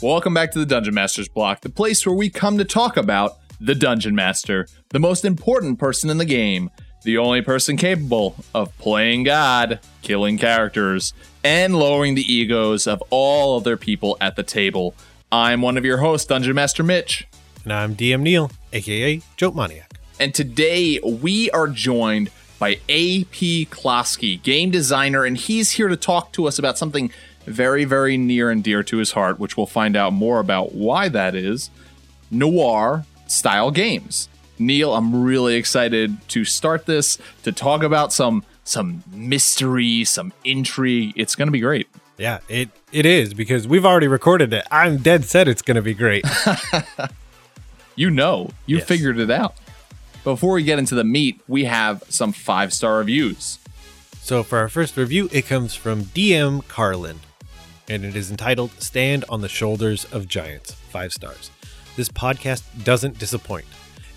Welcome back to the Dungeon Master's Block, the place where we come to talk about the Dungeon Master, the most important person in the game, the only person capable of playing God, killing characters, and lowering the egos of all other people at the table. I'm one of your hosts, Dungeon Master Mitch. And I'm DM Neil, aka Joke Maniac. And today we are joined by AP Klosky, game designer, and he's here to talk to us about something very, very near and dear to his heart, which we'll find out more about why that is noir style games. Neil, I'm really excited to start this, to talk about some some mystery, some intrigue. It's going to be great. Yeah, it it is because we've already recorded it. I'm dead set it's going to be great. you know, you Yes. figured it out. Before we get into the meat, we have some five star reviews. so for our first review, it comes from DM Carlin, and it is entitled "Stand on the Shoulders of Giants." Five stars. This podcast doesn't disappoint.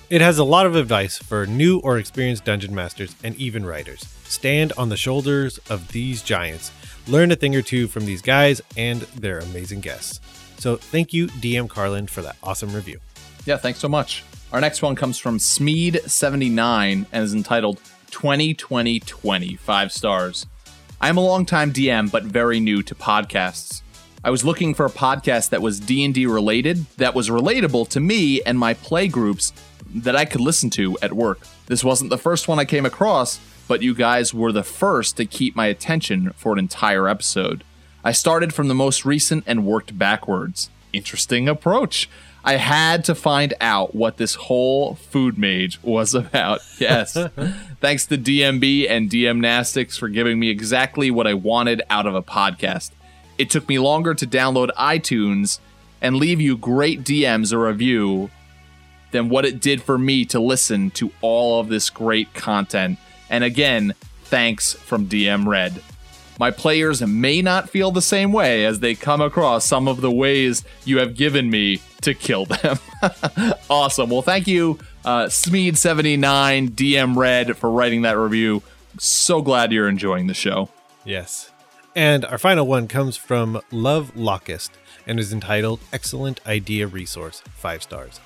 It has a lot of advice for new or experienced dungeon masters and even writers. Stand on the shoulders of these giants. Learn a thing or two from these guys and their amazing guests. So thank you, DM Carlin, for that awesome review. Yeah, thanks so much. Our next one comes from Smeed79 and is entitled 202020, five stars. I am a longtime DM, but very new to podcasts. I was looking for a podcast that was D&D related, that was relatable to me and my play groups that I could listen to at work. This wasn't the first one I came across, but you guys were the first to keep my attention for an entire episode. I started from the most recent and worked backwards. Interesting approach. I had to find out what this whole food mage was about. Yes. Thanks to DMB and DM Nastics for giving me exactly what I wanted out of a podcast. It took me longer to download iTunes and leave you great DMs or a review than what it did for me to listen to all of this great content. And again, thanks from DM Red. My players may not feel the same way as they come across some of the ways you have given me to kill them. awesome. Well, thank you, uh, Smeed79 DM Red, for writing that review. So glad you're enjoying the show. Yes. And our final one comes from Love Locust and is entitled Excellent Idea Resource, 5 stars.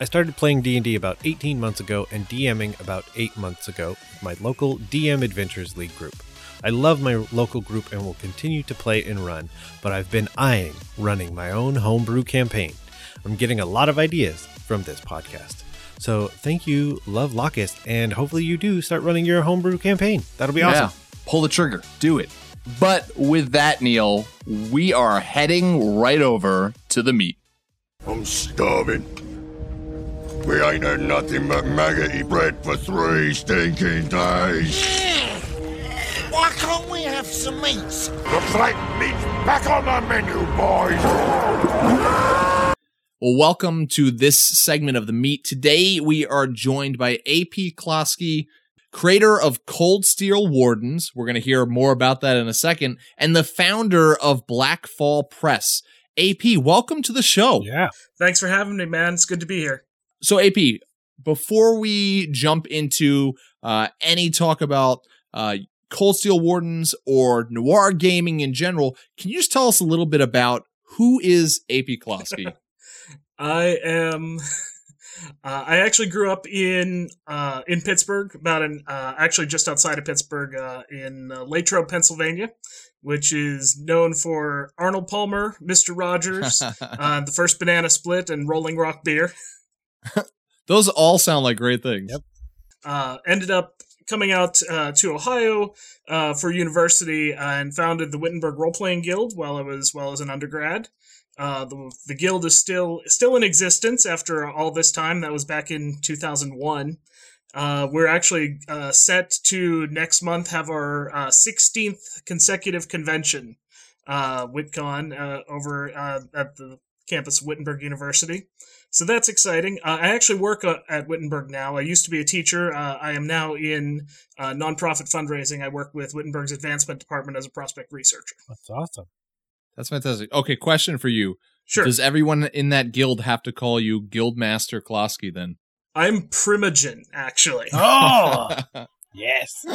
I started playing D&D about 18 months ago and DMing about 8 months ago with my local DM Adventures League group. I love my local group and will continue to play and run, but I've been eyeing running my own homebrew campaign. I'm getting a lot of ideas from this podcast. So thank you, Love Locust, and hopefully you do start running your homebrew campaign. That'll be awesome. Yeah, pull the trigger, do it. But with that, Neil, we are heading right over to the meat. I'm starving. We ain't had nothing but maggoty bread for three stinking days. Why can't we have some meats? The flat meat's back on the menu, boys. Well, welcome to this segment of the meat. Today we are joined by AP Klosky, creator of Cold Steel Wardens. We're going to hear more about that in a second, and the founder of Black Fall Press. AP, welcome to the show. Yeah. Thanks for having me, man. It's good to be here. So, AP, before we jump into uh, any talk about uh, Cold Steel Wardens or noir gaming in general, can you just tell us a little bit about who is AP Klosky? I am. Uh, I actually grew up in uh, in Pittsburgh, about an uh, actually just outside of Pittsburgh, uh, in uh, Latrobe, Pennsylvania, which is known for Arnold Palmer, Mister Rogers, uh, the first banana split, and Rolling Rock beer. Those all sound like great things. Yep. uh, ended up coming out uh, to Ohio uh, for university and founded the Wittenberg Role Playing Guild while I was while as an undergrad. Uh, the the guild is still still in existence after all this time. That was back in 2001. Uh, we're actually uh, set to next month have our uh, 16th consecutive convention, WitCon, over at the campus of Wittenberg University. So that's exciting. Uh, I actually work uh, at Wittenberg now. I used to be a teacher. Uh, I am now in uh, nonprofit fundraising. I work with Wittenberg's advancement department as a prospect researcher. That's awesome. That's fantastic. Okay, question for you. Sure. Does everyone in that guild have to call you Guildmaster Klosky then? I'm Primogen, actually. Oh, yes.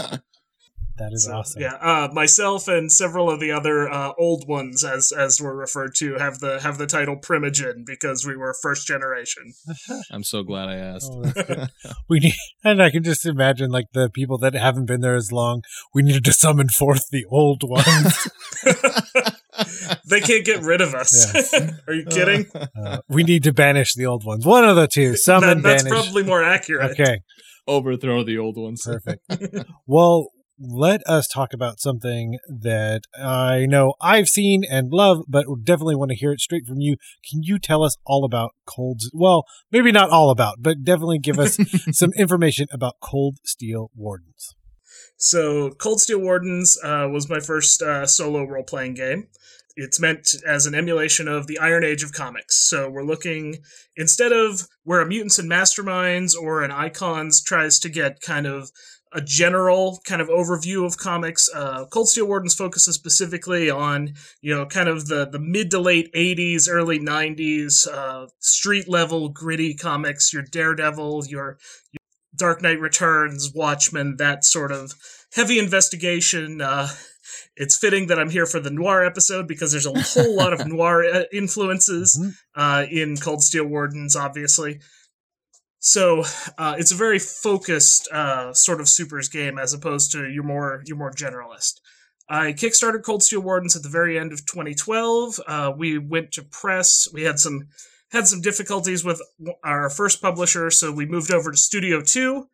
That That is So, awesome. Yeah, uh, myself and several of the other uh, old ones, as as we're referred to, have the have the title Primogen because we were first generation. I'm so glad I asked. Oh, we need, and I can just imagine like the people that haven't been there as long. We needed to summon forth the old ones. they can't get rid of us. Are you kidding? Uh, we need to banish the old ones. One of the two. Summon, That- that's banish. probably more accurate. okay. Overthrow the old ones. Perfect. well, let us talk about something that I know I've seen and love, but definitely want to hear it straight from you. Can you tell us all about cold? Well, maybe not all about, but definitely give us some information about Cold Steel Wardens. So, Cold Steel Wardens uh, was my first uh, solo role playing game. It's meant as an emulation of the Iron Age of comics. So, we're looking, instead of where a Mutants and Masterminds or an Icons tries to get kind of a general kind of overview of comics, uh, Cold Steel Wardens focuses specifically on, you know, kind of the, the mid to late 80s, early 90s, uh, street level gritty comics, your Daredevil, your Dark Knight Returns, Watchmen, that sort of heavy investigation. Uh, it's fitting that I'm here for the noir episode because there's a whole lot of noir uh, influences Mhm. uh, in Cold Steel Wardens, obviously. So uh, it's a very focused uh, sort of supers game as opposed to your more your more generalist. I kickstarted Cold Steel Wardens at the very end of 2012. Uh, we went to press. We had some had some difficulties with our first publisher, so we moved over to Studio Two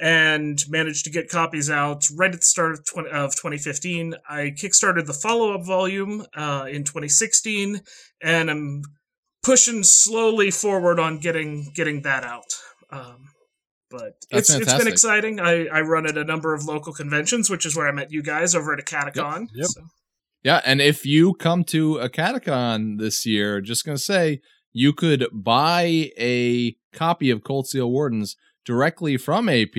and managed to get copies out right at the start of, 20, of 2015. I kickstarted the follow up volume uh, in 2016, and I'm pushing slowly forward on getting getting that out. Um, but That's it's it's been exciting. I, I run at a number of local conventions, which is where I met you guys over at a Catacon. Yep. So- Yeah, and if you come to a Catacon this year, just gonna say you could buy a copy of Cold Steel Wardens directly from AP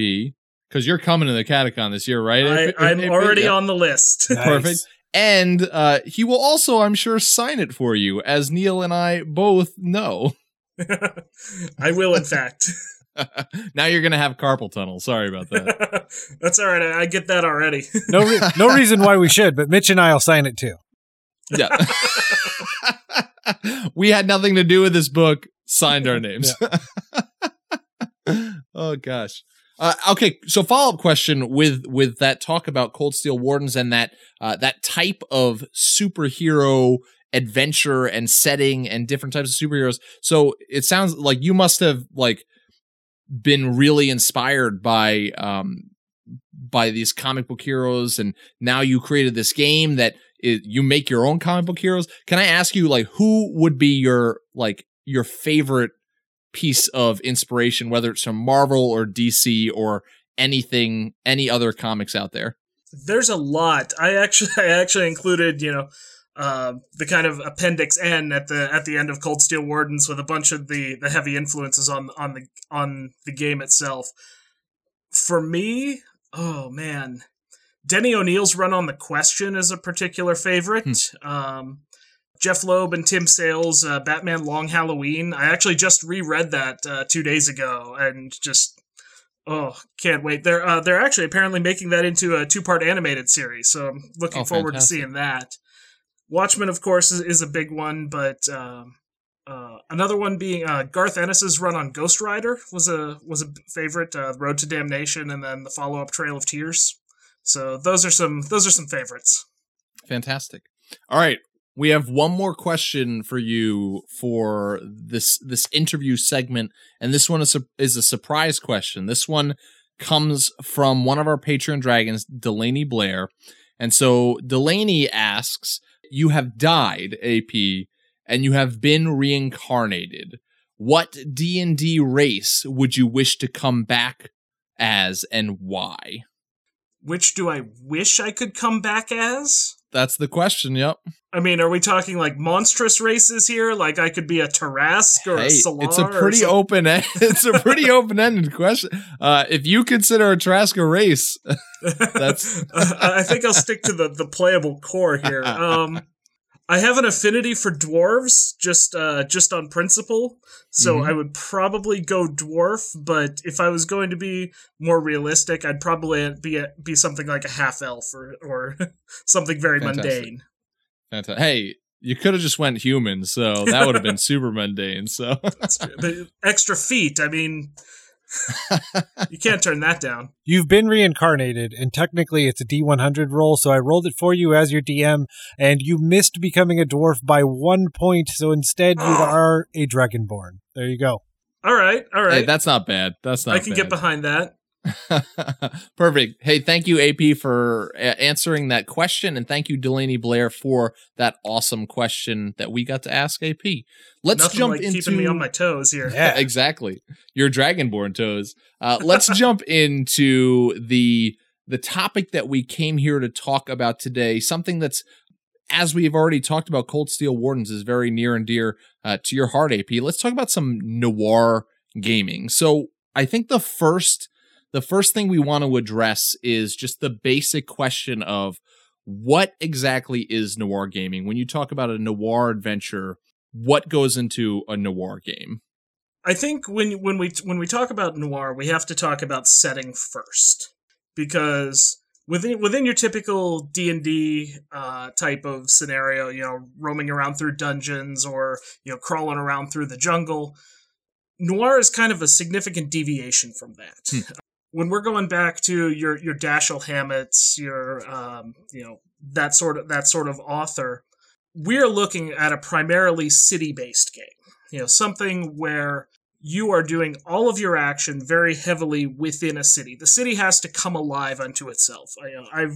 because you're coming to the Catacon this year, right? I, AP? I'm AP? already Yeah. on the list. Perfect. And uh, he will also, I'm sure, sign it for you, as Neil and I both know. I will, in fact. now you're gonna have carpal tunnel. Sorry about that. That's all right. I, I get that already. No, re- no reason why we should, but Mitch and I will sign it too. Yeah. we had nothing to do with this book. Signed our names. oh gosh. Uh, okay, so follow up question with with that talk about Cold Steel Wardens and that uh, that type of superhero adventure and setting and different types of superheroes. So it sounds like you must have like been really inspired by um by these comic book heroes and now you created this game that you make your own comic book heroes can i ask you like who would be your like your favorite piece of inspiration whether it's from marvel or dc or anything any other comics out there There's a lot. I actually, I actually included, you know, uh, the kind of appendix N at the at the end of Cold Steel Wardens with a bunch of the the heavy influences on on the on the game itself. For me, oh man, Denny O'Neill's run on the question is a particular favorite. Um, Jeph Loeb and Tim Sale's uh, Batman Long Halloween. I actually just reread that uh, two days ago and just oh can't wait. They're uh, they're actually apparently making that into a two part animated series, so I'm looking Oh, forward fantastic. to seeing that. Watchmen, of course, is, is a big one, but um, uh, another one being uh, Garth Ennis's run on Ghost Rider was a was a favorite. Uh, Road to Damnation, and then the follow up Trail of Tears. So those are some those are some favorites. fantastic all right we have one more question for you for this this interview segment and this one is a, is a surprise question this one comes from one of our patreon dragons delaney blair and so delaney asks you have died ap and you have been reincarnated. What d&d race would you wish to come back as and why Which do I wish I could come back as? that's the question yep I mean, are we talking like monstrous races here? Like I could be a Tarrasque or Hey, a Solar? it's a pretty open end. It's a pretty open ended question. Uh, if you consider a Tarrasque a race, that's I think I'll stick to the the playable core here. Um, I have an affinity for dwarves just uh just on principle. So Mhm. I would probably go dwarf, but if I was going to be more realistic, I'd probably be a, be something like a half elf or or something very Fantastic. mundane. Fanta- Hey, you could have just went human, so that would have been super mundane. So but extra feet, I mean you can't turn that down. You've been reincarnated, and technically it's a D100 roll, so I rolled it for you as your DM, and you missed becoming a dwarf by one point, so instead you ah. are a dragonborn. There you go. All right, all right. hey, that's not bad. That's not. I can get behind that. Perfect. Hey, thank you, AP, for uh, answering that question, and thank you, Delaney Blair, for that awesome question that we got to ask AP. Let's Nothing jump like into keeping me on my toes here. Yeah. exactly your dragonborn toes. Uh, let's jump into the the topic that we came here to talk about today. Something that's as we've already talked about, Cold Steel Wardens is very near and dear uh, to your heart, AP. Let's talk about some noir gaming. So I think the first the first thing we want to address is just the basic question of what exactly is noir gaming. When you talk about a noir adventure, what goes into a noir game? I think when when we when we talk about noir, we have to talk about setting first because within within your typical D and D uh, type of scenario, you know, roaming around through dungeons or you know crawling around through the jungle, noir is kind of a significant deviation from that. When we're going back to your your Dashiell Hammett's, your um, you know that sort of that sort of author, we're looking at a primarily city based game. You know, something where you are doing all of your action very heavily within a city. The city has to come alive unto itself. I, I've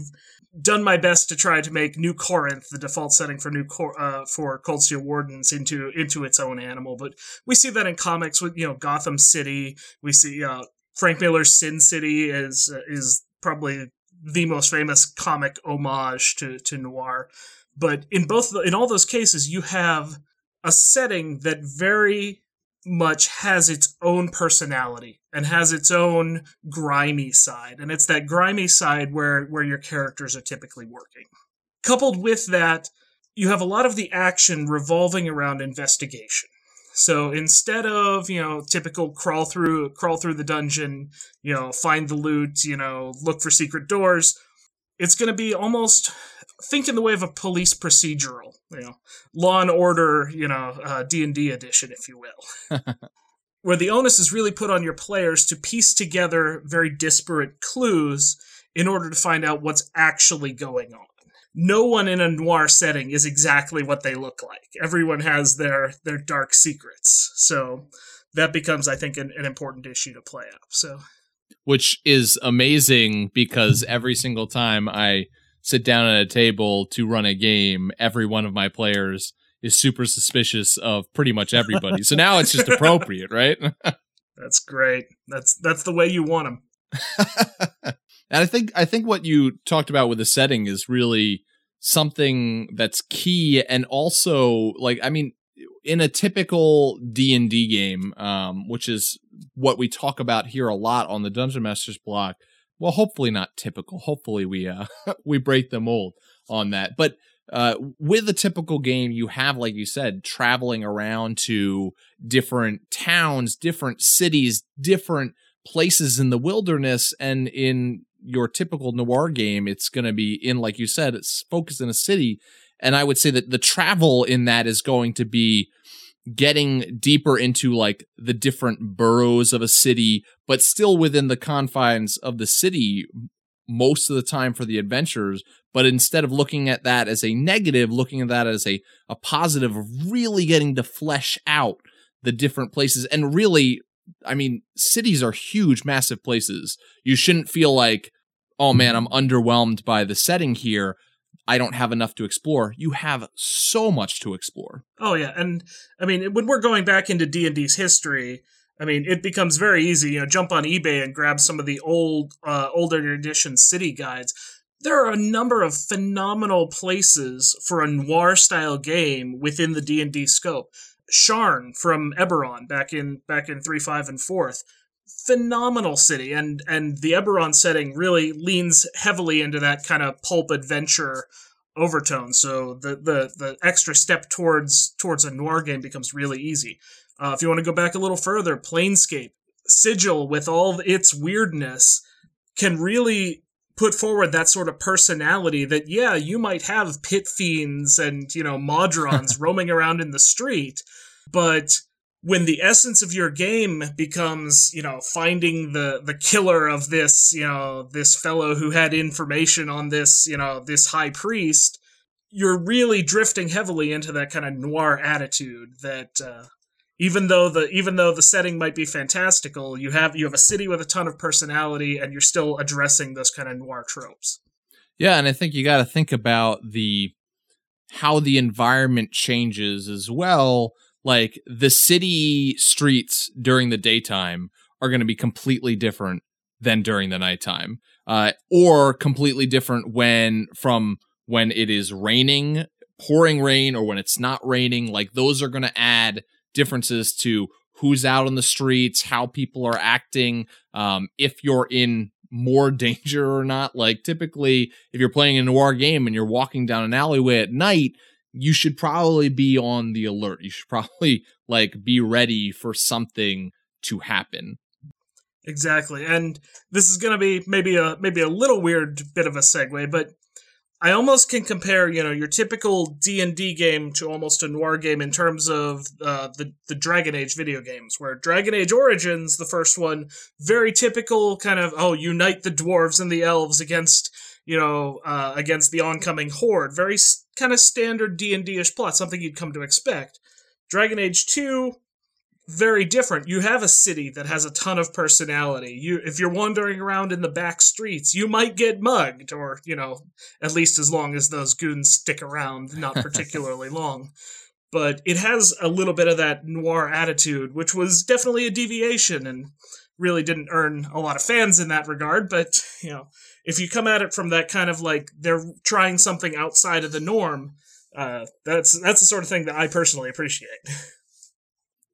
done my best to try to make New Corinth the default setting for New Cor- uh, for Cold Steel Wardens into into its own animal, but we see that in comics with you know Gotham City. We see uh, Frank Miller's Sin City is is probably the most famous comic homage to to noir. But in both in all those cases, you have a setting that very much has its own personality and has its own grimy side. And it's that grimy side where where your characters are typically working. Coupled with that you have a lot of the action revolving around investigation so instead of you know typical crawl through crawl through the dungeon you know find the loot you know look for secret doors it's going to be almost think in the way of a police procedural you know law and order you know uh, d&d edition if you will. Where the onus is really put on your players to piece together very disparate clues in order to find out what's actually going on no one in a noir setting is exactly what they look like. Everyone has their their dark secrets. So that becomes i think an, an important issue to play up so. Which is amazing because every single time I sit down at a table to run a game, every one of my players is super suspicious of pretty much everybody. so now it's just appropriate, right? that's great. That's that's the way you want them and I think I think what you talked about with the setting is really something that's key and also like I mean in a typical D&D game um which is what we talk about here a lot on the Dungeon Masters block well hopefully not typical hopefully we uh we break the mold on that but uh, with a typical game, you have, like you said, traveling around to different towns, different cities, different places in the wilderness. And in your typical noir game, it's going to be in, like you said, it's focused in a city. And I would say that the travel in that is going to be getting deeper into like the different boroughs of a city, but still within the confines of the city most of the time for the adventures but instead of looking at that as a negative looking at that as a, a positive of really getting to flesh out the different places and really i mean cities are huge massive places you shouldn't feel like oh man i'm underwhelmed by the setting here i don't have enough to explore you have so much to explore Oh yeah, and I mean when we're going back into D and D's history, I mean it becomes very easy. You know, jump on eBay and grab some of the old, uh, older edition city guides. There are a number of phenomenal places for a noir style game within the D and D scope. Sharn from Eberron back in back in three, five, and fourth. Phenomenal city, and and the Eberron setting really leans heavily into that kind of pulp adventure overtone. So the the the extra step towards towards a noir game becomes really easy. Uh, if you want to go back a little further, Planescape Sigil with all its weirdness can really put forward that sort of personality that yeah you might have pit fiends and you know modrons roaming around in the street but when the essence of your game becomes you know finding the the killer of this you know this fellow who had information on this you know this high priest you're really drifting heavily into that kind of noir attitude that uh, even though the even though the setting might be fantastical you have you have a city with a ton of personality and you're still addressing those kind of noir tropes. Yeah and i think you got to think about the how the environment changes as well. Like the city streets during the daytime are going to be completely different than during the nighttime uh, or completely different when from when it is raining pouring rain or when it's not raining. Like those are going to add differences to who's out on the streets how people are acting um, if you're in more danger or not like typically if you're playing a noir game and you're walking down an alleyway at night you should probably be on the alert. You should probably like be ready for something to happen. Exactly. And this is going to be maybe a maybe a little weird bit of a segue, but I almost can compare, you know, your typical D&D game to almost a noir game in terms of uh, the the Dragon Age video games, where Dragon Age Origins, the first one, very typical kind of oh, unite the dwarves and the elves against you know, uh, against the oncoming horde. Very kind of standard D and D ish plot, something you'd come to expect. Dragon Age Two, very different. You have a city that has a ton of personality. You, if you're wandering around in the back streets, you might get mugged, or you know, at least as long as those goons stick around, not particularly long. But it has a little bit of that noir attitude, which was definitely a deviation and really didn't earn a lot of fans in that regard. But you know, if you come at it from that kind of like they're trying something outside of the norm, uh, that's that's the sort of thing that I personally appreciate.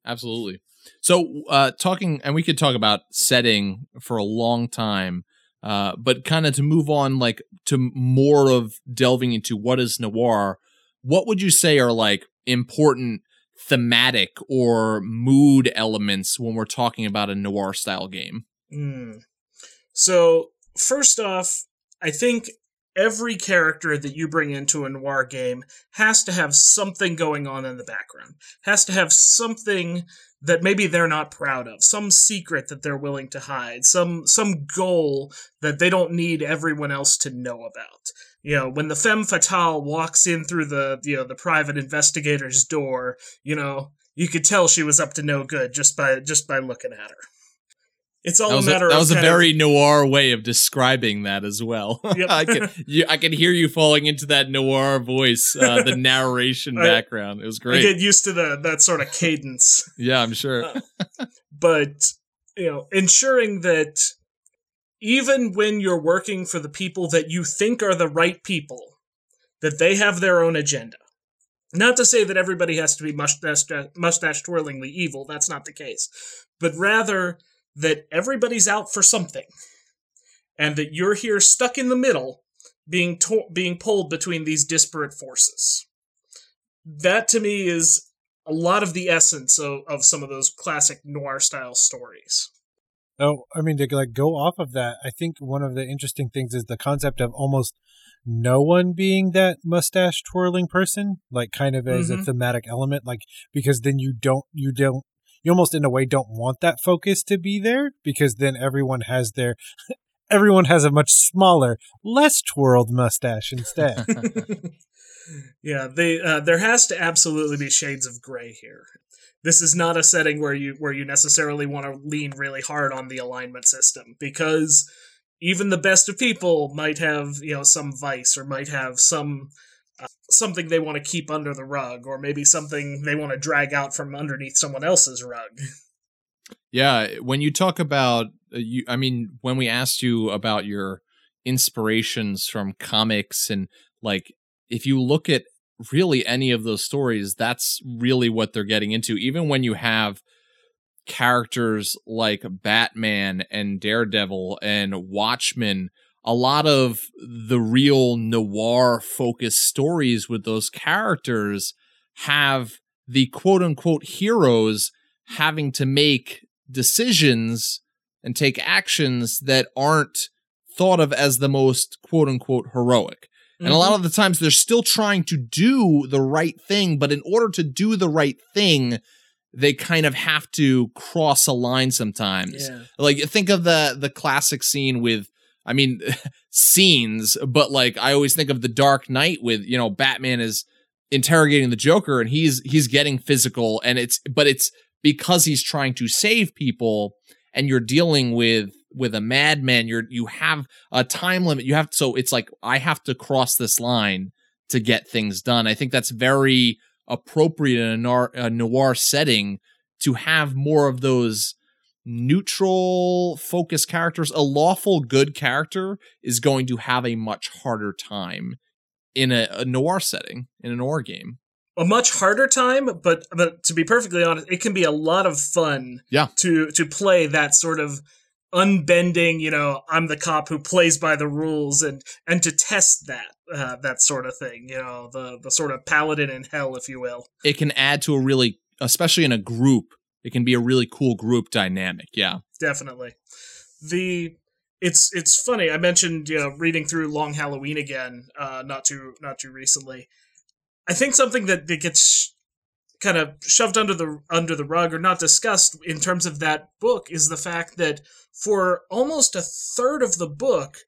Absolutely. So, uh, talking, and we could talk about setting for a long time, uh, but kind of to move on, like to more of delving into what is noir. What would you say are like important thematic or mood elements when we're talking about a noir style game? Mm. So first off, I think every character that you bring into a noir game has to have something going on in the background, has to have something that maybe they're not proud of, some secret that they're willing to hide, some some goal that they don't need everyone else to know about. You know, when the femme fatale walks in through the you know the private investigator's door, you know, you could tell she was up to no good just by just by looking at her. It's all that was a matter. A, that of was a very noir way of describing that as well. Yep. I can you, I can hear you falling into that noir voice, uh, the narration I- background. It was great. I get used to the that sort of cadence. yeah, I'm sure. but you know ensuring that even when you're working for the people that you think are the right people that they have their own agenda not to say that everybody has to be mustache mustache twirlingly evil that's not the case but rather that everybody's out for something and that you're here stuck in the middle being to- being pulled between these disparate forces that to me is a lot of the essence of, of some of those classic noir style stories. Oh, I mean, to like go off of that, I think one of the interesting things is the concept of almost no one being that mustache twirling person, like kind of as a Mhm. thematic element, like because then you don't, you don't, you almost in a way don't want that focus to be there because then everyone has their, everyone has a much smaller, less twirled mustache instead. yeah, they uh, there has to absolutely be shades of gray here. This is not a setting where you where you necessarily want to lean really hard on the alignment system because even the best of people might have you know some vice or might have some something they want to keep under the rug or maybe something they want to drag out from underneath someone else's rug. Yeah, when you talk about uh, you, I mean, when we asked you about your inspirations from comics and like, if you look at really any of those stories, that's really what they're getting into. Even when you have characters like Batman and Daredevil and Watchmen, a lot of the real noir focused stories with those characters have the quote unquote heroes having to make decisions and take actions that aren't thought of as the most quote unquote heroic. And a lot mm-hmm. of the times they're still trying to do the right thing, but in order to do the right thing, they kind of have to cross a line sometimes. Yeah. Like think of the the classic scene with I mean scenes, but like I always think of the Dark Knight with, you know, Batman is interrogating the Joker and he's he's getting physical and it's but it's because he's trying to save people and you're dealing with with a madman you're you have a time limit you have so it's like I have to cross this line to get things done. I think that's very appropriate in a noir, a noir setting to have more of those neutral focused characters. A lawful good character is going to have a much harder time in a, a noir setting, in a noir game. a much harder time, but but to be perfectly honest, it can be a lot of fun. Yeah. To to play that sort of unbending, you know, I'm the cop who plays by the rules, and and to test that uh, that sort of thing, you know, the the sort of paladin in hell, if you will. It can add to a really, especially in a group, it can be a really cool group dynamic. Yeah. definitely. The it's it's funny. I mentioned you know reading through Long Halloween again, uh, not too not too recently. I think something that, that gets kind of shoved under the under the rug or not discussed in terms of that book is the fact that for almost a third of the book,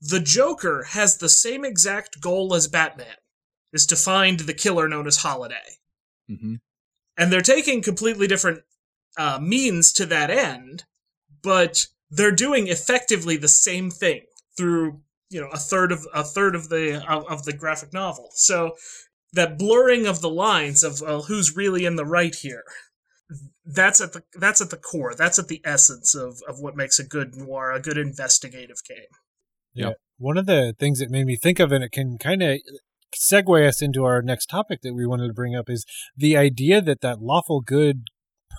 the Joker has the same exact goal as Batman, is to find the killer known as Holiday Mm-hmm. And they're taking completely different uh, means to that end, but they're doing effectively the same thing through you know a third of a third of the of, of the graphic novel. So that blurring of the lines of uh, who's really in the right here. That's at the that's at the core. That's at the essence of of what makes a good noir, a good investigative game. Yeah. One of the things that made me think of, and it can kind of segue us into our next topic that we wanted to bring up, is the idea that that lawful good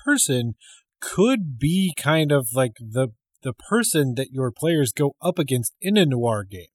person could be kind of like the the person that your players go up against in a noir game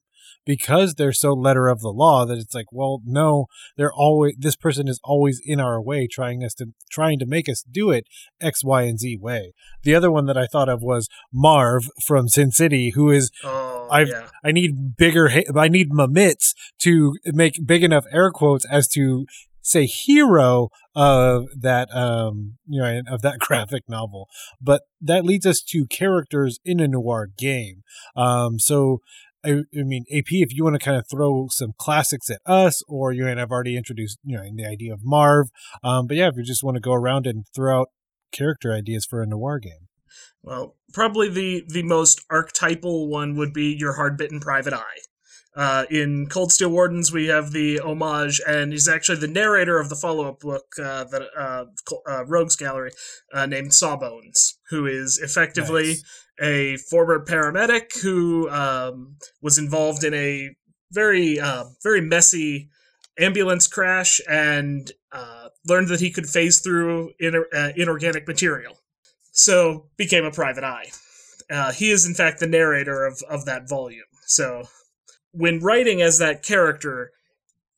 because they're so letter of the law that it's like well no they're always this person is always in our way trying us to trying to make us do it x y and z way the other one that i thought of was marv from sin city who is Oh, I've- yeah. I need bigger. I need my mitts to make big enough air quotes as to say hero of that um you know of that graphic novel. But that leads us to characters in a noir game. Um, so. I, I mean, AP, if you want to kind of throw some classics at us, or you and I've already introduced, you know, the idea of Marv. Um, but yeah, if you just want to go around and throw out character ideas for a noir game. Well, probably the the most archetypal one would be your hard bitten private eye. Uh, in Cold Steel Wardens, we have the homage, and he's actually the narrator of the follow up book uh, that uh, uh, Rogues Gallery, uh, named Sawbones, who is effectively Nice. A former paramedic who um, was involved in a very uh, very messy ambulance crash and uh, learned that he could phase through uh, inorganic material so became a private eye. Uh, he is in fact the narrator of of that volume. So when writing as that character,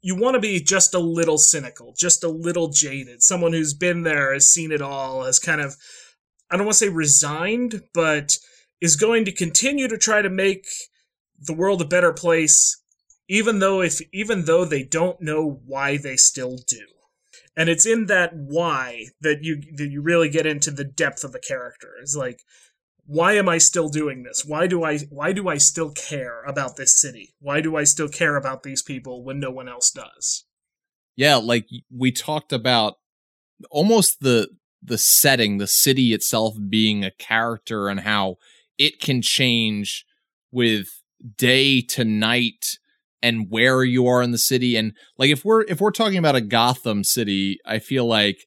you want to be just a little cynical, just a little jaded, someone who's been there, has seen it all, has kind of I don't want to say resigned, but is going to continue to try to make the world a better place even though if even though they don't know why they still do. And it's in that why that you that you really get into the depth of the character. It's like why am i still doing this? Why do i why do i still care about this city? Why do i still care about these people when no one else does? Yeah like we talked about almost the the setting the city itself being a character and how it can change with day to night and where you are in the city. And like if we're if we're talking about a gotham city i feel like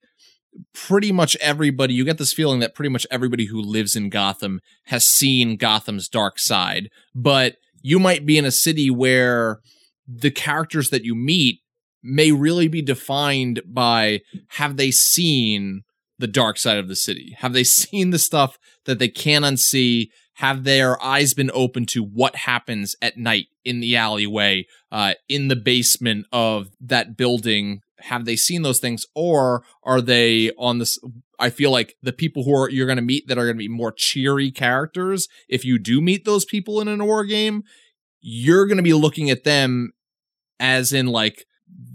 pretty much everybody you get this feeling that pretty much everybody who lives in gotham has seen gotham's dark side. But you might be in a city where the characters that you meet may really be defined by have they seen the dark side of the city? Have they seen the stuff that they can't unsee? have their eyes been open to what happens at night in the alleyway, uh, in the basement of that building? Have they seen those things, or are they on this? I feel like the people who are you're going to meet that are going to be more cheery characters. If you do meet those people in a noir game, you're going to be looking at them as in like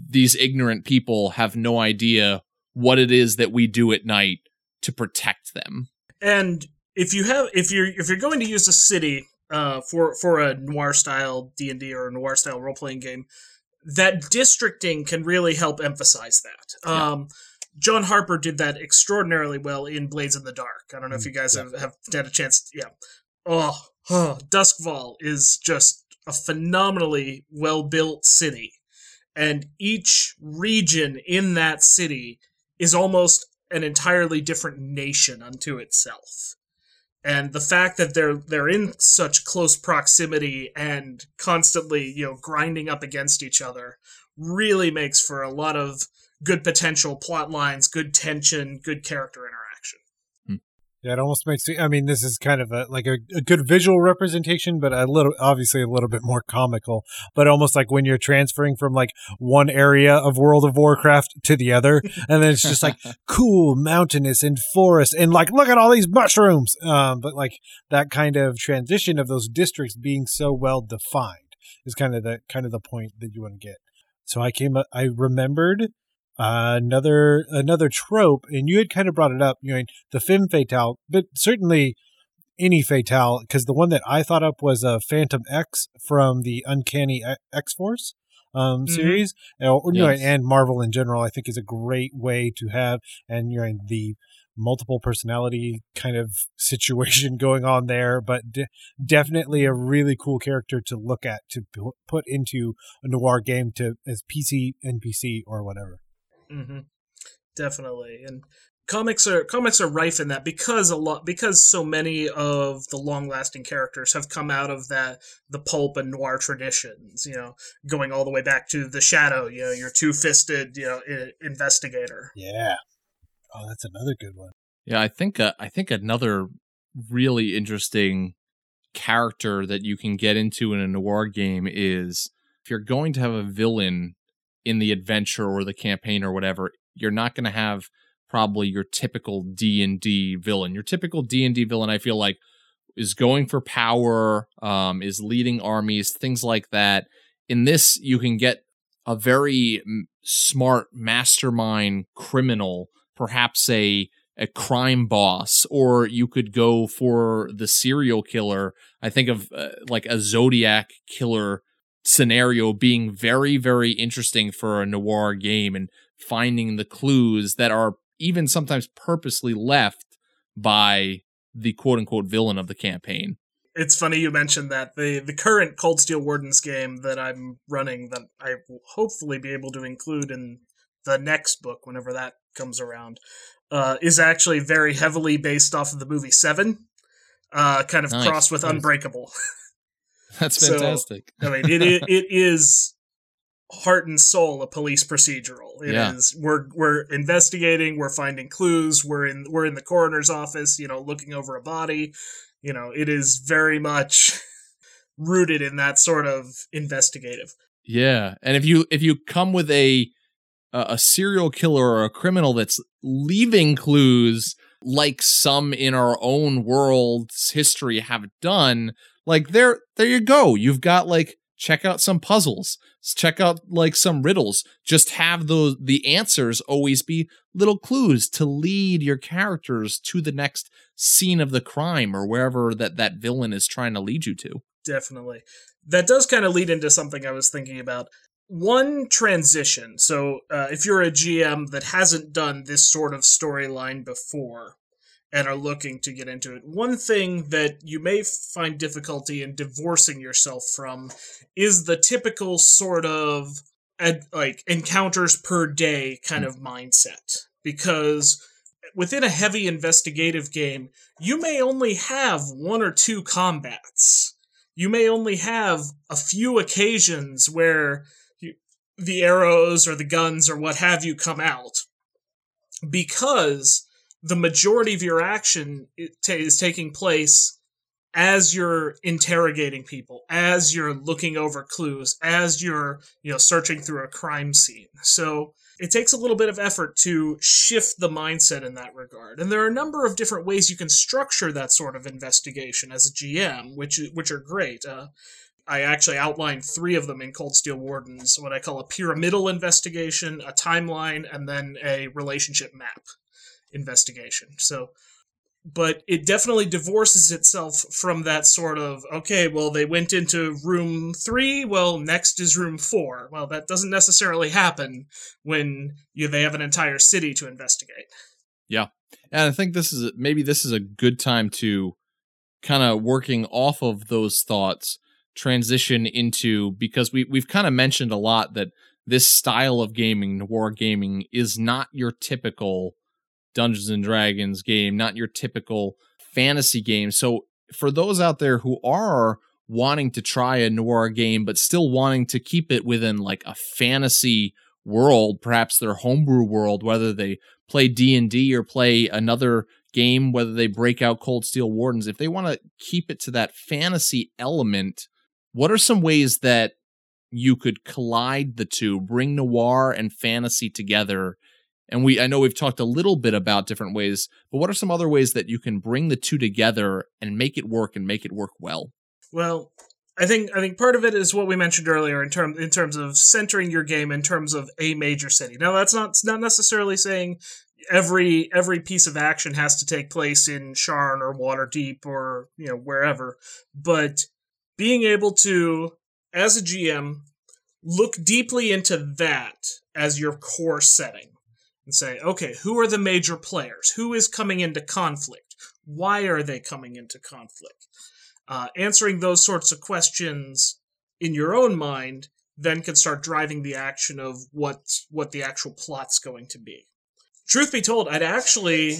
these ignorant people have no idea what it is that we do at night to protect them. And if you have if you're if you're going to use a city uh, for for a noir style D and D or a noir style role playing game, that districting can really help emphasize that. Yeah. Um, John Harper did that extraordinarily well in Blades in the Dark. I don't know if you guys yeah. have, have had a chance. To, yeah. Oh, oh, Duskwall is just a phenomenally well built city, and each region in that city is almost an entirely different nation unto itself. And the fact that they're they're in such close proximity and constantly, you know, grinding up against each other really makes for a lot of good potential plot lines, good tension, good character interaction. Yeah, it almost makes me. I mean, this is kind of a like a, a good visual representation, but a little, obviously, a little bit more comical. But almost like when you're transferring from like one area of World of Warcraft to the other, and then it's just like cool, mountainous, and forest, and like look at all these mushrooms. Um, but like that kind of transition of those districts being so well defined is kind of the kind of the point that you want to get. So I came, up- I remembered uh, another another trope, and you had kind of brought it up, you know, the femme fatale, but certainly any fatale, because the one that I thought up was a uh, Fantomex from the Uncanny X Force um, Mhm. series, or, you know, Yes. and Marvel in general. I think is a great way to have, and you know, the multiple personality kind of situation going on there, but de- definitely a really cool character to look at to pu- put into a noir game to as PC NPC or whatever. Hmm Definitely, and comics are comics are rife in that because a lot because so many of the long lasting characters have come out of that the pulp and noir traditions. You know, going all the way back to the Shadow. You know, your two fisted you know I- investigator. Yeah. Oh, that's another good one. Yeah, I think uh, I think another really interesting character that you can get into in a noir game is if you're going to have a villain in the adventure or the campaign or whatever, you're not going to have probably your typical D&D villain. Your typical D&D villain I feel like is going for power, um is leading armies, things like that. In this you can get a very smart mastermind criminal, perhaps a a crime boss, or you could go for the serial killer. I think of uh, like a Zodiac killer scenario being very, very interesting for a noir game and finding the clues that are even sometimes purposely left by the quote unquote villain of the campaign. It's funny you mentioned that the the current Cold Steel Wardens game that I'm running that I will hopefully be able to include in the next book whenever that comes around uh, is actually very heavily based off of the movie Seven, uh, kind of Nice, crossed with nice. Unbreakable. That's So- fantastic. I mean, it i- it is heart and soul a police procedural. It is Yeah. we're we're investigating, we're finding clues, we're in we're in the coroner's office, you know, looking over a body. You know, it is very much rooted in that sort of investigative. Yeah, and if you if you come with a a serial killer or a criminal that's leaving clues like some in our own world's history have done, like there there you go. You've got like check out some puzzles, check out like some riddles. Just have those the answers always be little clues to lead your characters to the next scene of the crime or wherever that that villain is trying to lead you to. Definitely. That does kind of lead into something I was thinking about. One transition. So, uh, if you're a GM that hasn't done this sort of storyline before and are looking to get into it, one thing that you may find difficulty in divorcing yourself from is the typical sort of ad, like encounters per day kind of mindset. Because within a heavy investigative game, you may only have one or two combats. You may only have a few occasions where you, the arrows or the guns or what have you come out. Because the majority of your action is taking place as you're interrogating people, as you're looking over clues, as you're, you know, searching through a crime scene. So it takes a little bit of effort to shift the mindset in that regard. And there are a number of different ways you can structure that sort of investigation as a GM, which which are great. Uh, I actually outlined three of them in Cold Steel Wardens, what I call a pyramidal investigation, a timeline, and then a relationship map investigation. So but it definitely divorces itself from that sort of okay well they went into room three well next is room four. Well that doesn't necessarily happen when you they have an entire city to investigate. Yeah. And i think this is maybe this is a good time to kind of working off of those thoughts transition into because we we've kind of mentioned a lot that this style of gaming noir gaming is not your typical Dungeons and Dragons game, not your typical fantasy game. So for those out there who are wanting to try a noir game but still wanting to keep it within like a fantasy world, perhaps their homebrew world, whether they play D&D or play another game, whether they break out Cold Steel Wardens, if they want to keep it to that fantasy element, what are some ways that you could collide the two, bring noir and fantasy together and we I know we've talked a little bit about different ways, but what are some other ways that you can bring the two together and make it work and make it work well? Well, I think I think part of it is what we mentioned earlier in terms in terms of centering your game in terms of a major city. Now that's not not necessarily saying every every piece of action has to take place in Sharn or Waterdeep or you know wherever, but being able to as a GM look deeply into that as your core setting and say, okay, who are the major players? Who is coming into conflict? Why are they coming into conflict? Uh, answering those sorts of questions in your own mind then can start driving the action of what what the actual plot's going to be. Truth be told, I'd actually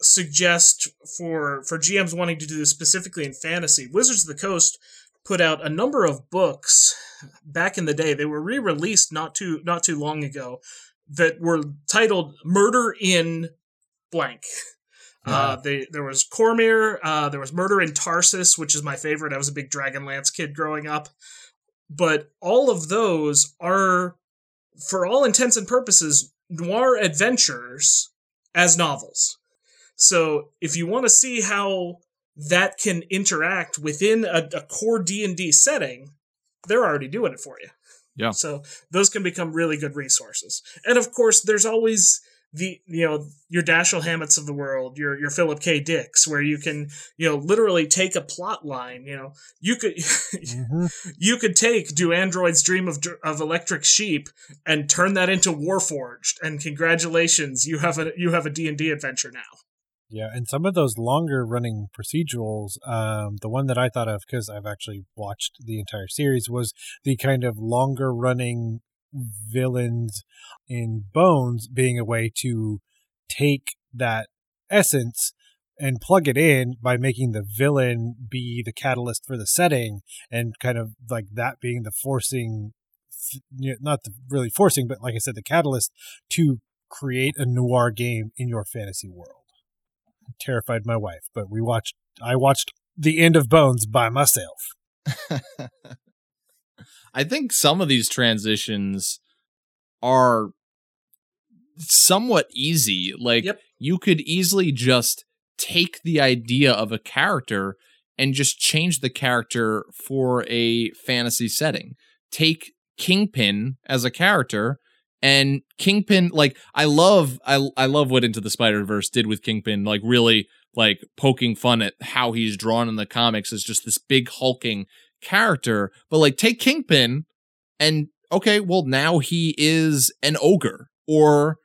suggest for for GMs wanting to do this specifically in fantasy, Wizards of the Coast put out a number of books back in the day. They were re-released not too not too long ago that were titled "Murder in Blank." Uh, they, there was Cormyr, uh, there was Murder in Tarsis, which is my favorite. I was a big Dragonlance kid growing up. But all of those are, for all intents and purposes, noir adventures as novels. So if you want to see how that can interact within a, a core D&D setting, they're already doing it for you. Yeah. So those can become really good resources. And of course, there's always the you know your Dashiell Hammetts of the world, your your Philip K. Dicks, where you can you know literally take a plot line. You know you could mm-hmm. you could take Do Androids Dream of of Electric Sheep and turn that into Warforged, and congratulations, you have a you have a D and D adventure now. Yeah, and some of those longer running procedurals, um, the one that I thought of because I've actually watched the entire series was the kind of longer running villains in Bones being a way to take that essence and plug it in by making the villain be the catalyst for the setting and kind of like that being the forcing not the really forcing but like i said the catalyst to create a noir game in your fantasy world terrified my wife, but we watched. I watched the end of Bones by myself. I think some of these transitions are somewhat easy. Like yep. you could easily just take the idea of a character and just change the character for a fantasy setting. Take Kingpin as a character and Kingpin, like I love, I I love what Into the Spider Verse did with Kingpin, like really like poking fun at how he's drawn in the comics as just this big hulking character. But like take Kingpin, and okay, well now he is an ogre or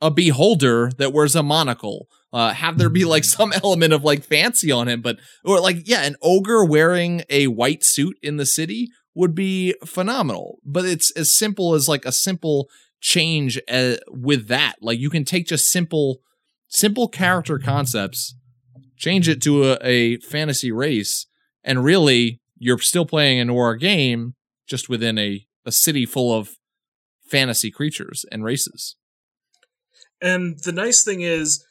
a beholder that wears a monocle. Uh, have there be like some element of like fancy on him, but or like yeah, an ogre wearing a white suit in the city would be phenomenal. But it's as simple as like a simple change uh, with that. Like you can take just simple, simple character concepts, change it to a, a fantasy race, and really you're still playing a noir game just within a, a city full of fantasy creatures and races. And the nice thing is,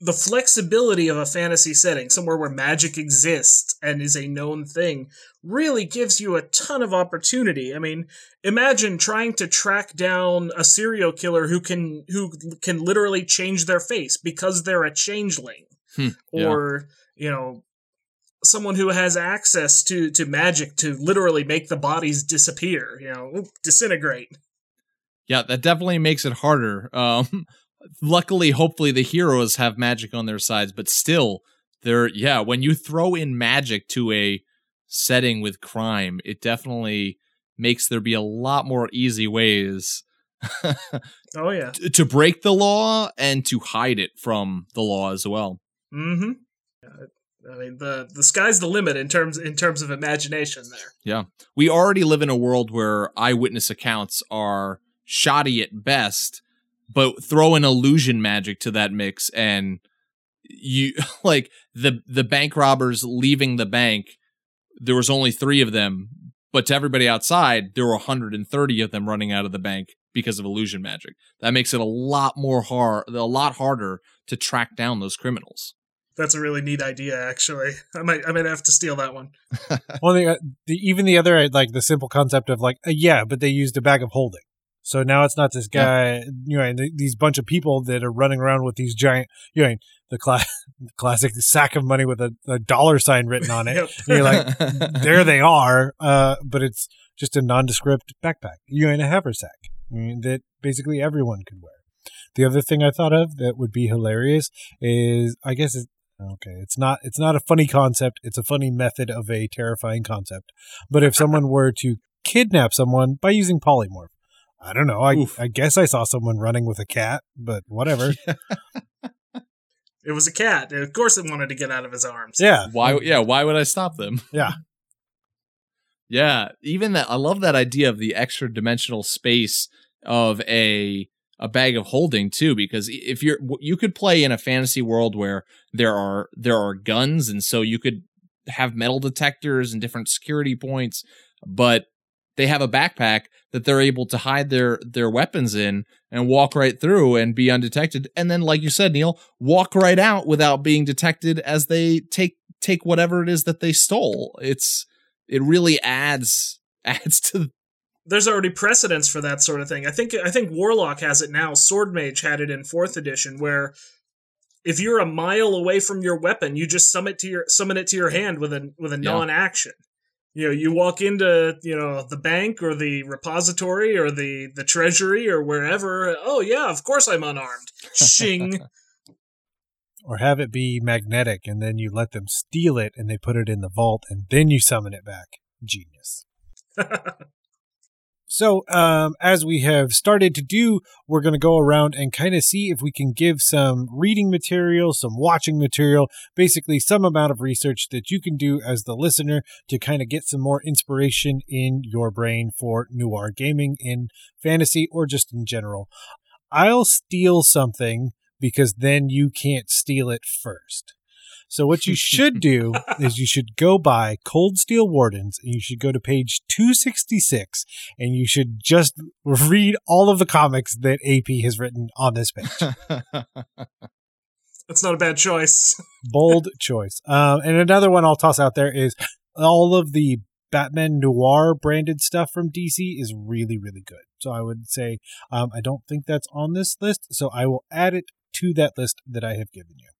the flexibility of a fantasy setting, somewhere where magic exists and is a known thing, really gives you a ton of opportunity. I mean, imagine trying to track down a serial killer who can who can literally change their face because they're a changeling, Hmm, yeah. or you know, someone who has access to to magic to literally make the bodies disappear. You know, disintegrate. Yeah, that definitely makes it harder. Um, luckily, hopefully, the heroes have magic on their sides, but still, there. Yeah, when you throw in magic to a setting with crime, it definitely makes there be a lot more easy ways Oh yeah. t- to break the law and to hide it from the law as well. Mm-hmm. I mean the the sky's the limit in terms in terms of imagination there. Yeah, we already live in a world where eyewitness accounts are shoddy at best, but throw an illusion magic to that mix and you like the the bank robbers leaving the bank there was only 3 of them, but to everybody outside there were 130 of them running out of the bank because of illusion magic. That makes it a lot more hard a lot harder to track down those criminals. That's a really neat idea, actually. I might I might have to steal that one. One thing, uh, the, even the other, like the simple concept of like, uh, yeah, but they used a bag of holding. So now it's not this guy, you know, th- these bunch of people that are running around with these giant, you know, the cla- classic sack of money with a, a dollar sign written on it. You're like, there they are, uh, but it's just a nondescript backpack, you know, a haversack I mean, that basically everyone could wear. The other thing I thought of that would be hilarious is, I guess, it, okay, it's not it's not a funny concept. It's a funny method of a terrifying concept. But if someone were to kidnap someone by using polymorph, I don't know. I, Oof. I guess I saw someone running with a cat, but whatever. It was a cat. Of course it wanted to get out of his arms. yeah, why yeah why would i stop them Yeah. yeah even that i love that idea of the extra dimensional space of a a bag of holding too because if you're you could play in a fantasy world where there are there are guns and so you could have metal detectors and different security points but they have a backpack that they're able to hide their their weapons in and walk right through and be undetected and then like you said Neil walk right out without being detected as they take take whatever it is that they stole it's it really adds adds to There's already precedence for that sort of thing. I think I think Warlock has it now. Sword Mage had it in fourth edition where if you're a mile away from your weapon, you just summon it to your summon it to your hand with a with a Yeah. non-action. You know, you walk into, you know, the bank or the repository or the the treasury or wherever. Oh yeah, of course I'm unarmed. Shing. or have it be magnetic, and then you let them steal it, and they put it in the vault, and then you summon it back. Genius. So, um, as we have started to do, we're going to go around and kind of see if we can give some reading material, some watching material, basically some amount of research that you can do as the listener to kind of get some more inspiration in your brain for noir gaming in fantasy or just in general. I'll steal something because then you can't steal it first. So what you should do is you should go buy Cold Steel Wardens and you should go to page 266 and you should just read all of the comics that AP has written on this page. That's not a bad choice. Bold choice. Um, and another one I'll toss out there is all of the Batman Noir branded stuff from DC is really, really good. So I would say um, I don't think that's on this list, so I will add it to that list that I have given you.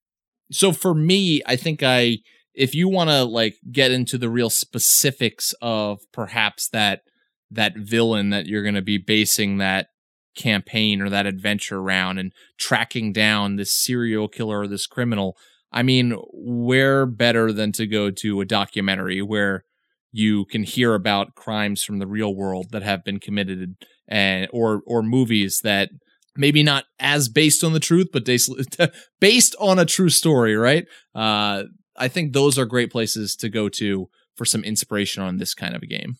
So for me i think i if you want to like get into the real specifics of perhaps that that villain that you're going to be basing that campaign or that adventure around and tracking down this serial killer or this criminal i mean where better than to go to a documentary where you can hear about crimes from the real world that have been committed and or or movies that maybe not as based on the truth, but based on a true story, right? Uh, I think those are great places to go to for some inspiration on this kind of a game.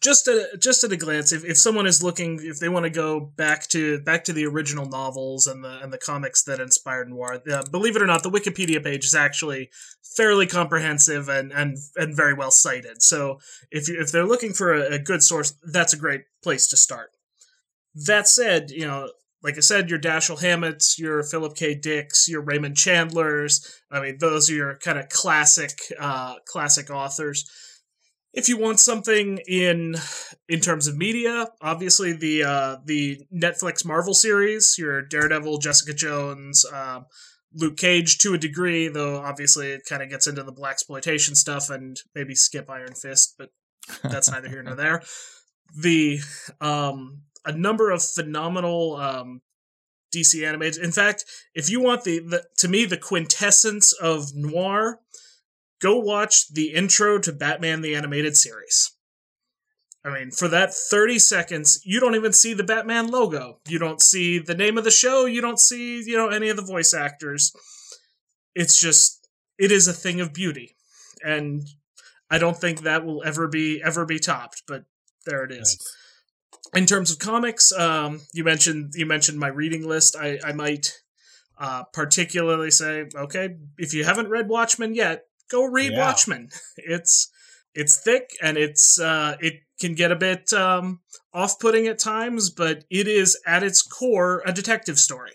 just at just at a glance, if, if someone is looking, if they want to go back to back to the original novels and the and the comics that inspired noir, uh, believe it or not, the Wikipedia page is actually fairly comprehensive and and and very well cited. So if you, if they're looking for a, a good source, that's a great place to start. That said, you know. Like I said, your Dashiell Hammetts, your Philip K. Dicks, your Raymond Chandlers. I mean, those are your kind of classic, uh, classic authors. If you want something in in terms of media, obviously the uh, the Netflix Marvel series, your Daredevil, Jessica Jones, uh, Luke Cage to a degree, though obviously it kind of gets into the black exploitation stuff and maybe skip Iron Fist, but that's neither here nor there. The um, a number of phenomenal um, DC animated. In fact, if you want the, the to me the quintessence of noir, go watch the intro to Batman the Animated Series. I mean, for that 30 seconds, you don't even see the Batman logo. You don't see the name of the show. You don't see, you know, any of the voice actors. It's just, it is a thing of beauty. And I don't think that will ever be, ever be topped, but there it is. Nice. In terms of comics, um, you mentioned, you mentioned my reading list. I, I might, uh, particularly say, okay, if you haven't read Watchmen yet, go read yeah. Watchmen. It's, it's thick and it's uh, it can get a bit um, off-putting at times, but it is at its core a detective story.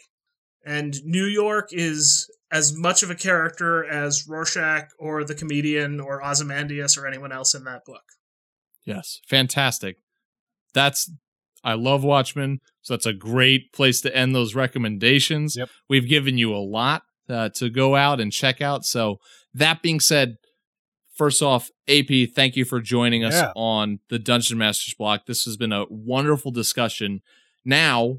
And New York is as much of a character as Rorschach or the comedian or Ozymandias or anyone else in that book. Yes, fantastic. That's I love Watchmen, so that's a great place to end those recommendations. Yep. We've given you a lot uh, to go out and check out. So that being said, first off, AP, thank you for joining us yeah. on the Dungeon Masters block. This has been a wonderful discussion. Now,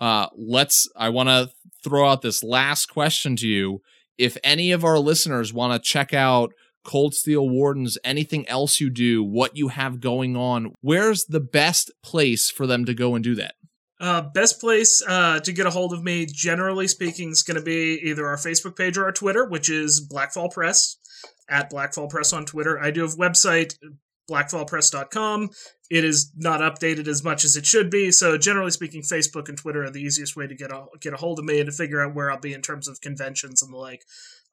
uh, let's. I want to throw out this last question to you. If any of our listeners want to check out Cold Steel Wardens, anything else you do, what you have going on, where's the best place for them to go and do that? Uh, best place uh, to get a hold of me, generally speaking, is going to be either our Facebook page or our Twitter, which is Blackfall Press at Blackfall Press on Twitter. I do have a website, blackfallpress.com. It is not updated as much as it should be, so generally speaking, Facebook and Twitter are the easiest way to get a get a hold of me and to figure out where I'll be in terms of conventions and the like.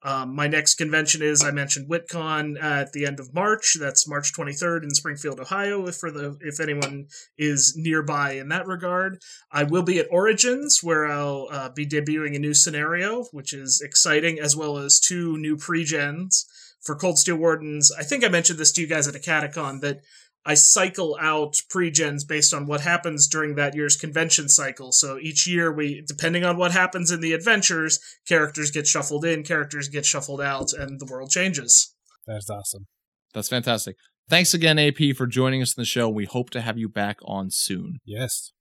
Um, my next convention is I mentioned WitCon at the end of March. That's March 23rd in Springfield, Ohio. If for the if anyone is nearby in that regard, I will be at Origins where I'll uh, be debuting a new scenario, which is exciting, as well as two new pre-gens for Cold Steel Wardens, I think I mentioned this to you guys at a catacon that I cycle out pre-gens based on what happens during that year's convention cycle. So each year we depending on what happens in the adventures, characters get shuffled in, characters get shuffled out, and the world changes. That's awesome. That's fantastic. Thanks again, AP, for joining us in the show. We hope to have you back on soon. Yes.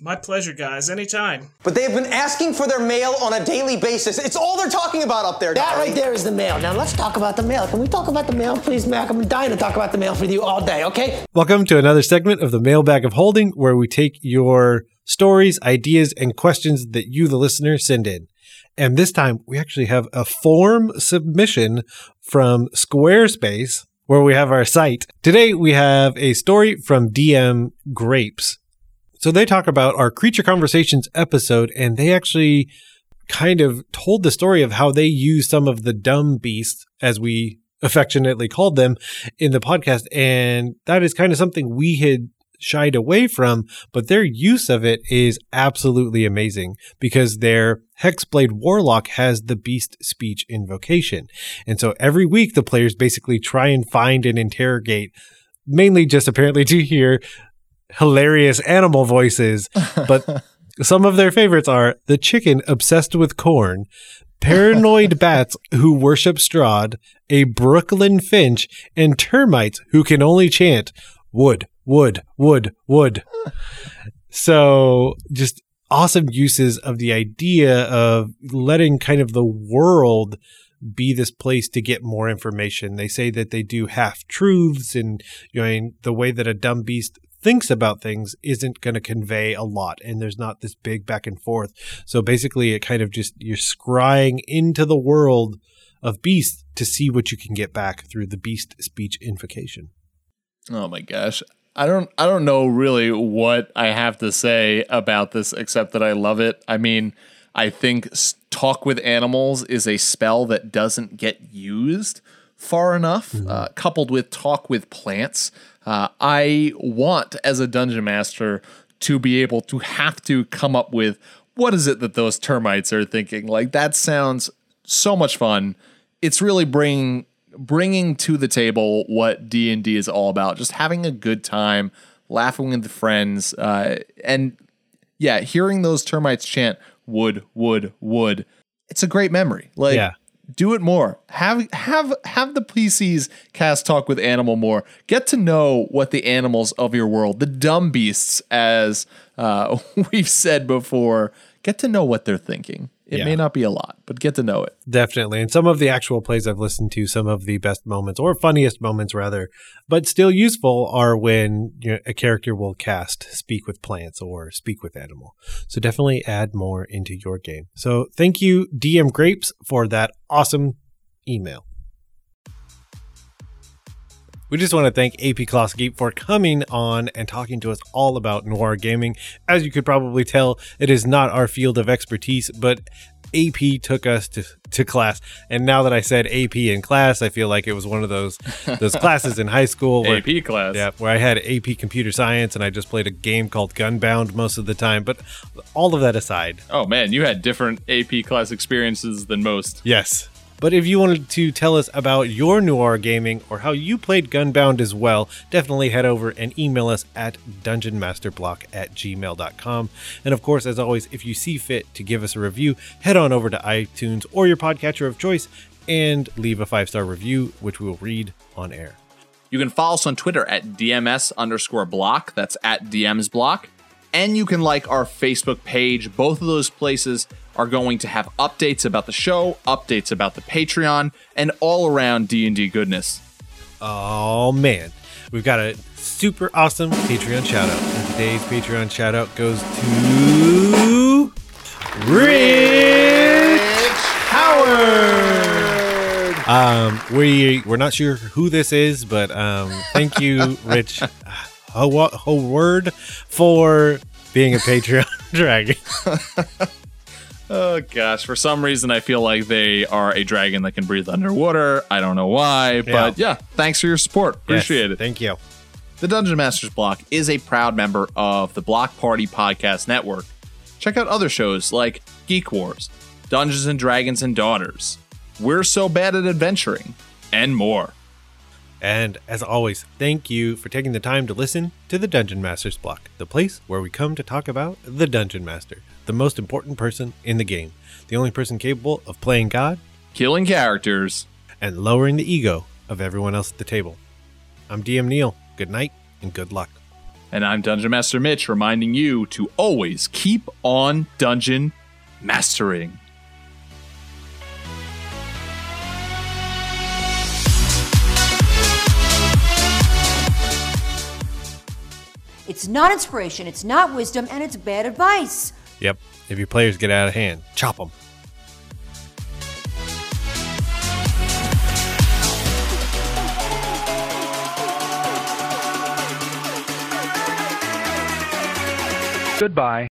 My pleasure, guys. Anytime. But they have been asking for their mail on a daily basis. It's all they're talking about up there. That right there is the mail. Now let's talk about the mail. Can we talk about the mail, please, Mac? I'm dying to talk about the mail with you all day, okay? Welcome to another segment of the Mailbag of Holding, where we take your stories, ideas, and questions that you, the listener, send in. And this time, we actually have a form submission from Squarespace, where we have our site. Today, we have a story from DM Grapes. So they talk about our Creature Conversations episode, and they actually kind of told the story of how they use some of the dumb beasts, as we affectionately called them, in the podcast. And that is kind of something we had shied away from, but their use of it is absolutely amazing because their Hexblade Warlock has the beast speech invocation. And so every week the players basically try and find and interrogate mainly just apparently to hear hilarious animal voices, but some of their favorites are the chicken obsessed with corn, paranoid bats who worship Strahd, a Brooklyn finch, and termites who can only chant wood, wood, wood, wood. so just awesome uses of the idea of letting kind of the world be this place to get more information. They say that they do half truths and you know the way that a dumb beast thinks about things isn't going to convey a lot and there's not this big back and forth. So basically it kind of just you're scrying into the world of beast to see what you can get back through the beast speech invocation. Oh my gosh. I don't i don't know really what i have to say about this except that i love it. I mean i think talk with animals is a spell that doesn't get used far enough mm-hmm. uh, coupled with talk with plants uh, I want, as a dungeon master, to be able to have to come up with what is it that those termites are thinking? Like that sounds so much fun. It's really bringing bringing to the table what D and D is all about. Just having a good time, laughing with the friends, uh, and yeah, hearing those termites chant "wood, wood, wood." It's a great memory. Like, Yeah. Do it more. Have have have the PCs cast talk with animal more. Get to know what the animals of your world, the dumb beasts, as uh, we've said before, get to know what they're thinking. It Yeah. may not be a lot, but get to know it. Definitely. And some of the actual plays I've listened to, some of the best moments or funniest moments rather, but still useful are when you know, a character will cast speak with plants or speak with animal. So definitely add more into your game. So thank you DM Grapes for that awesome email. We just want to thank AP Klosky for coming on and talking to us all about noir gaming. As you could probably tell, it is not our field of expertise, but AP took us to, to class. And now that I said AP in class, I feel like it was one of those those classes in high school where, AP class. yeah, where I had AP computer science and I just played a game called Gunbound most of the time. But all of that aside, Oh man, you had different AP class experiences than most. Yes. But if you wanted to tell us about your noir gaming or how you played Gunbound as well, definitely head over and email us at dungeonmasterblock at gmail.com. And of course, as always, if you see fit to give us a review, head on over to iTunes or your podcatcher of choice and leave a five star review, which we will read on air. You can follow us on Twitter at DMS underscore block. That's at DMs block. And you can like our Facebook page. Both of those places are going to have updates about the show, updates about the Patreon, and all around D&D goodness. Oh man, we've got a super awesome Patreon shout out. And today's Patreon shout out goes to Rich Howard. Um, we we're not sure who this is, but um, thank you, Rich Ho- Howard, for being a Patreon dragon. Oh gosh, for some reason I feel like they are a dragon that can breathe underwater. I don't know why, but yeah, thanks for your support. Appreciate Yes, it. Thank you. The Dungeon Masters Block is a proud member of the Block Party Podcast Network. Check out other shows like Geek Wars, Dungeons and Dragons and Daughters, We're So Bad at Adventuring, and more. And as always, thank you for taking the time to listen to the Dungeon Master's Block, the place where we come to talk about the Dungeon Master, the most important person in the game, the only person capable of playing God Killing characters. and lowering the ego of everyone else at the table. I'm DM Neil. Good night and good luck. And I'm Dungeon Master Mitch, reminding you to always keep on dungeon mastering. It's not inspiration, it's not wisdom, and it's bad advice. Yep, if your players get out of hand, chop them. Goodbye.